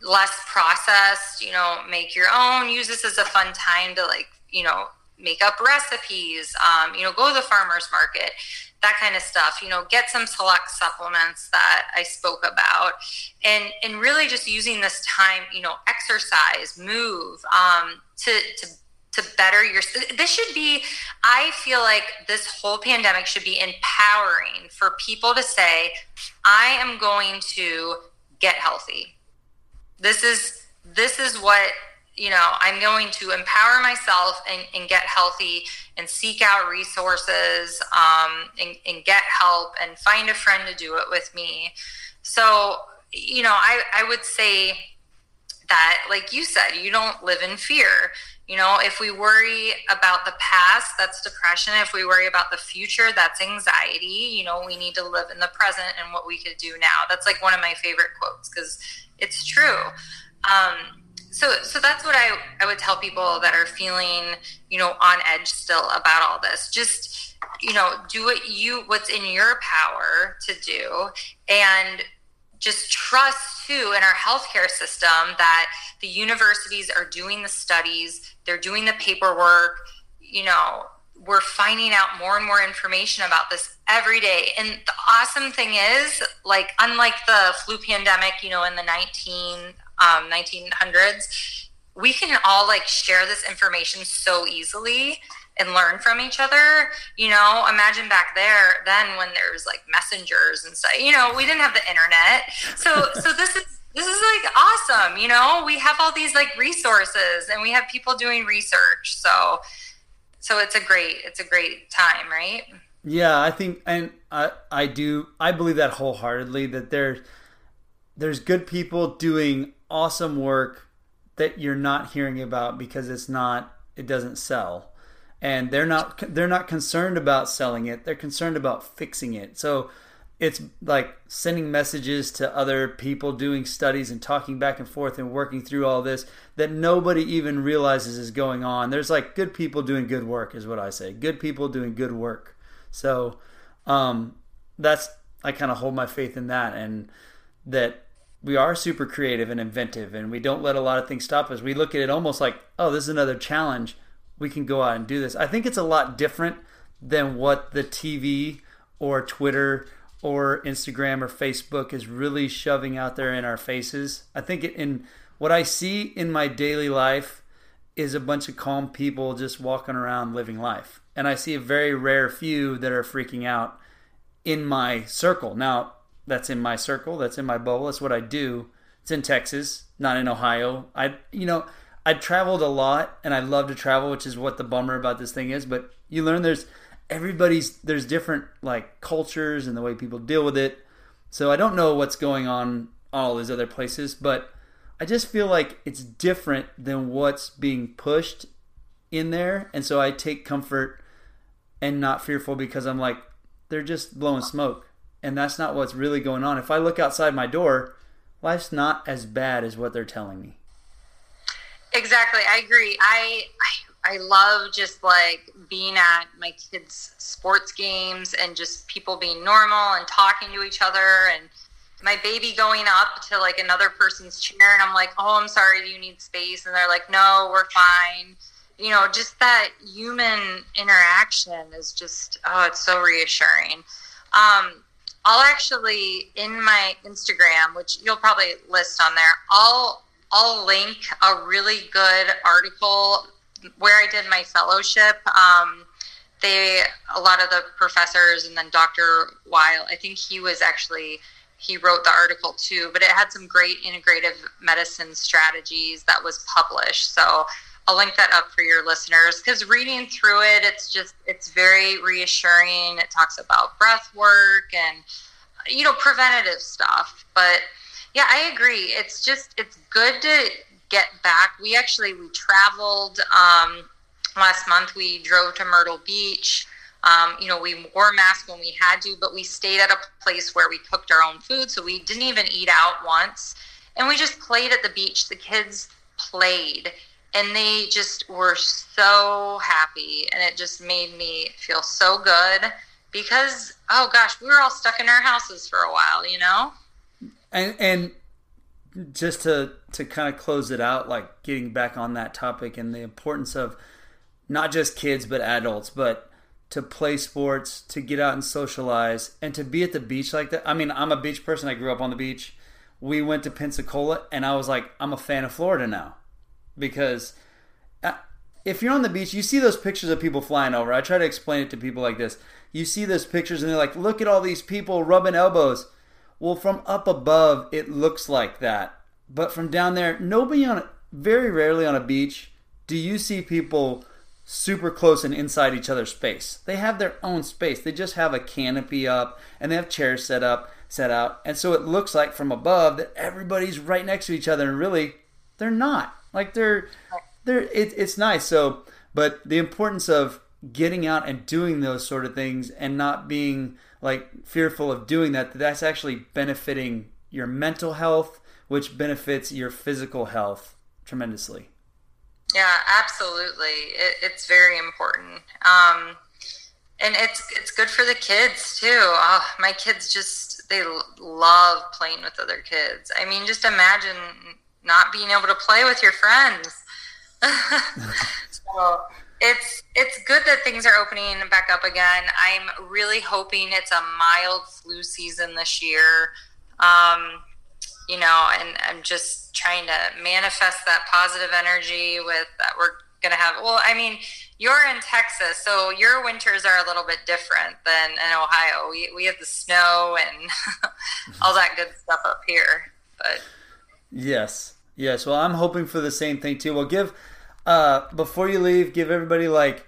less processed, you know, make your own. Use this as a fun time to like, you know, make up recipes, um, you know, go to the farmer's market, that kind of stuff, you know, get some select supplements that I spoke about and, and really just using this time, you know, exercise, move, um, to, to to better your this should be i feel like this whole pandemic should be empowering for people to say i am going to get healthy. This is this is what you know i'm going to empower myself and, and get healthy and seek out resources um, and, and get help and find a friend to do it with me. So you know i, I would say that like you said you don't live in fear you know, if we worry about the past, that's depression. If we worry about the future, that's anxiety. You know, we need to live in the present and what we could do now. That's like one of my favorite quotes because it's true. Um, so, so that's what I, I would tell people that are feeling, you know, on edge still about all this. Just, you know, do what you, what's in your power to do and just trust too in our healthcare system that the universities are doing the studies they're doing the paperwork you know we're finding out more and more information about this every day. And the awesome thing is like unlike the flu pandemic you know in the 19 um, 1900s we can all like share this information so easily and learn from each other. You know, imagine back there then when there was like messengers and stuff. You know, we didn't have the internet. So so this is this is like awesome. You know, we have all these like resources and we have people doing research. So so it's a great it's a great time, right? Yeah, I think and I I do I believe that wholeheartedly that there's there's good people doing awesome work that you're not hearing about because it's not it doesn't sell and they're not they're not concerned about selling it. They're concerned about fixing it. So it's like sending messages to other people doing studies and talking back and forth and working through all this that nobody even realizes is going on. There's like good people doing good work is what i say. Good people doing good work. So um, that's i kind of hold my faith in that and that we are super creative and inventive and we don't let a lot of things stop us. We look at it almost like oh this is another challenge we can go out and do this. I think it's a lot different than what the TV or Twitter or Instagram or Facebook is really shoving out there in our faces. I think in what I see in my daily life is a bunch of calm people just walking around living life. And I see a very rare few that are freaking out in my circle. Now, that's in my circle, that's in my bubble, that's what I do. It's in Texas, not in Ohio. I you know, I traveled a lot and I love to travel, which is what the bummer about this thing is. But you learn there's everybody's there's different like cultures and the way people deal with it. So I don't know what's going on all these other places, but I just feel like it's different than what's being pushed in there, and so I take comfort and not fearful because I'm like they're just blowing smoke, and that's not what's really going on. If I look outside my door, life's not as bad as what they're telling me. Exactly, I agree. I, I I love just like being at my kids' sports games and just people being normal and talking to each other and my baby going up to like another person's chair and I'm like, "Oh, I'm sorry, do you need space?" and they're like, "No, we're fine." You know, just that human interaction is just oh, it's so reassuring. Um, I'll actually in my Instagram, which you'll probably list on there, I'll I'll link a really good article where I did my fellowship. Um, they a lot of the professors and then Dr. Weil, I think he was actually he wrote the article too, but it had some great integrative medicine strategies that was published. So I'll link that up for your listeners because reading through it, it's just it's very reassuring. It talks about breath work and you know preventative stuff, but yeah, I agree. It's just it's good to get back. We actually we traveled um, last month. We drove to Myrtle Beach. Um, you know, we wore masks when we had to, but we stayed at a place where we cooked our own food, so we didn't even eat out once. And we just played at the beach. The kids played, and they just were so happy, and it just made me feel so good because, oh gosh, we were all stuck in our houses for a while, you know. And and just to to kind of close it out, like getting back on that topic and the importance of not just kids but adults, but to play sports, to get out and socialize, and to be at the beach like that. I mean, I'm a beach person. I grew up on the beach. We went to Pensacola, and I was like, I'm a fan of Florida now because uh, if you're on the beach, you see those pictures of people flying over. I try to explain it to people like this. You see those pictures, and they're like, look at all these people rubbing elbows. Well, from up above, it looks like that. But from down there, nobody on very rarely on a beach do you see people super close and inside each other's space. They have their own space. They just have a canopy up and they have chairs set up, set out. And so it looks like from above that everybody's right next to each other and really they're not. Like they're they're it, it's nice. So, but the importance of getting out and doing those sort of things and not being like fearful of doing that that's actually benefiting your mental health which benefits your physical health tremendously. Yeah absolutely. It, it's very important. Um, and it's it's good for the kids too. Oh, my kids just they love playing with other kids. I mean just imagine not being able to play with your friends. So it's it's good that things are opening back up again. I'm really hoping it's a mild flu season this year. Um, you know, and I'm just trying to manifest that positive energy with that we're going to have. Well, I mean, you're in Texas, so your winters are a little bit different than in Ohio. We, we have the snow and all that good stuff up here. But yes, yes. Well, I'm hoping for the same thing too. Well, give uh, before you leave, give everybody like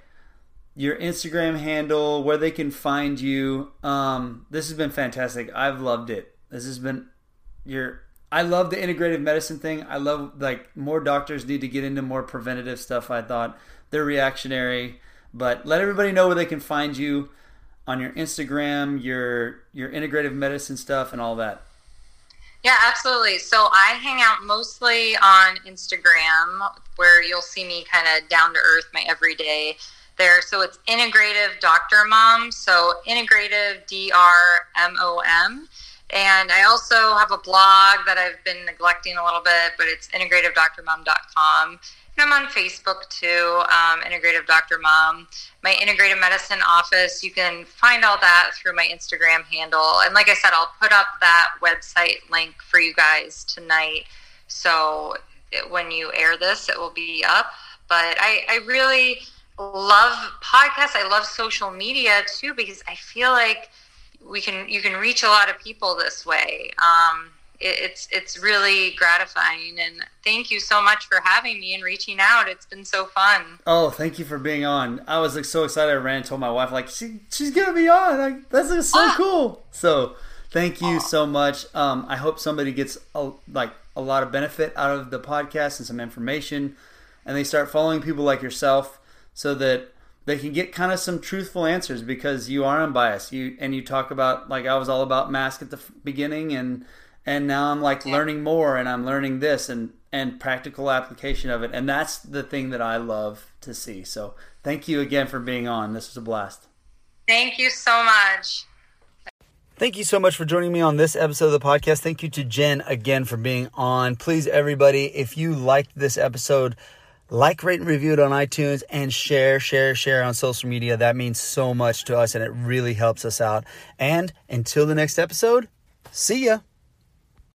your Instagram handle, where they can find you. Um, this has been fantastic. I've loved it. This has been your. I love the integrative medicine thing. I love like more doctors need to get into more preventative stuff. I thought they're reactionary, but let everybody know where they can find you on your Instagram, your your integrative medicine stuff, and all that. Yeah, absolutely. So I hang out mostly on Instagram where you'll see me kind of down to earth, my everyday there. So it's integrative doctor mom. So integrative D R M O M. And I also have a blog that I've been neglecting a little bit, but it's integrativedoctormom.com. I'm on Facebook too, um, Integrative Doctor Mom. My integrative medicine office, you can find all that through my Instagram handle. And like I said, I'll put up that website link for you guys tonight. So it, when you air this, it will be up. But I, I really love podcasts. I love social media too because I feel like we can you can reach a lot of people this way. Um, it, it's it's really gratifying. And thank you so much for having me and reaching out. It's been so fun. Oh, thank you for being on. I was like so excited. I ran and told my wife like she she's gonna be on. Like that's is so ah. cool. So thank you so much. Um, I hope somebody gets a, like a lot of benefit out of the podcast and some information, and they start following people like yourself so that they can get kind of some truthful answers because you are unbiased. You and you talk about like I was all about mask at the beginning and and now I'm like learning more and I'm learning this and and practical application of it and that's the thing that I love to see. So thank you again for being on. This was a blast. Thank you so much. Thank you so much for joining me on this episode of the podcast. Thank you to Jen again for being on. Please, everybody, if you liked this episode, like, rate, and review it on iTunes and share, share, share on social media. That means so much to us and it really helps us out. And until the next episode, see ya.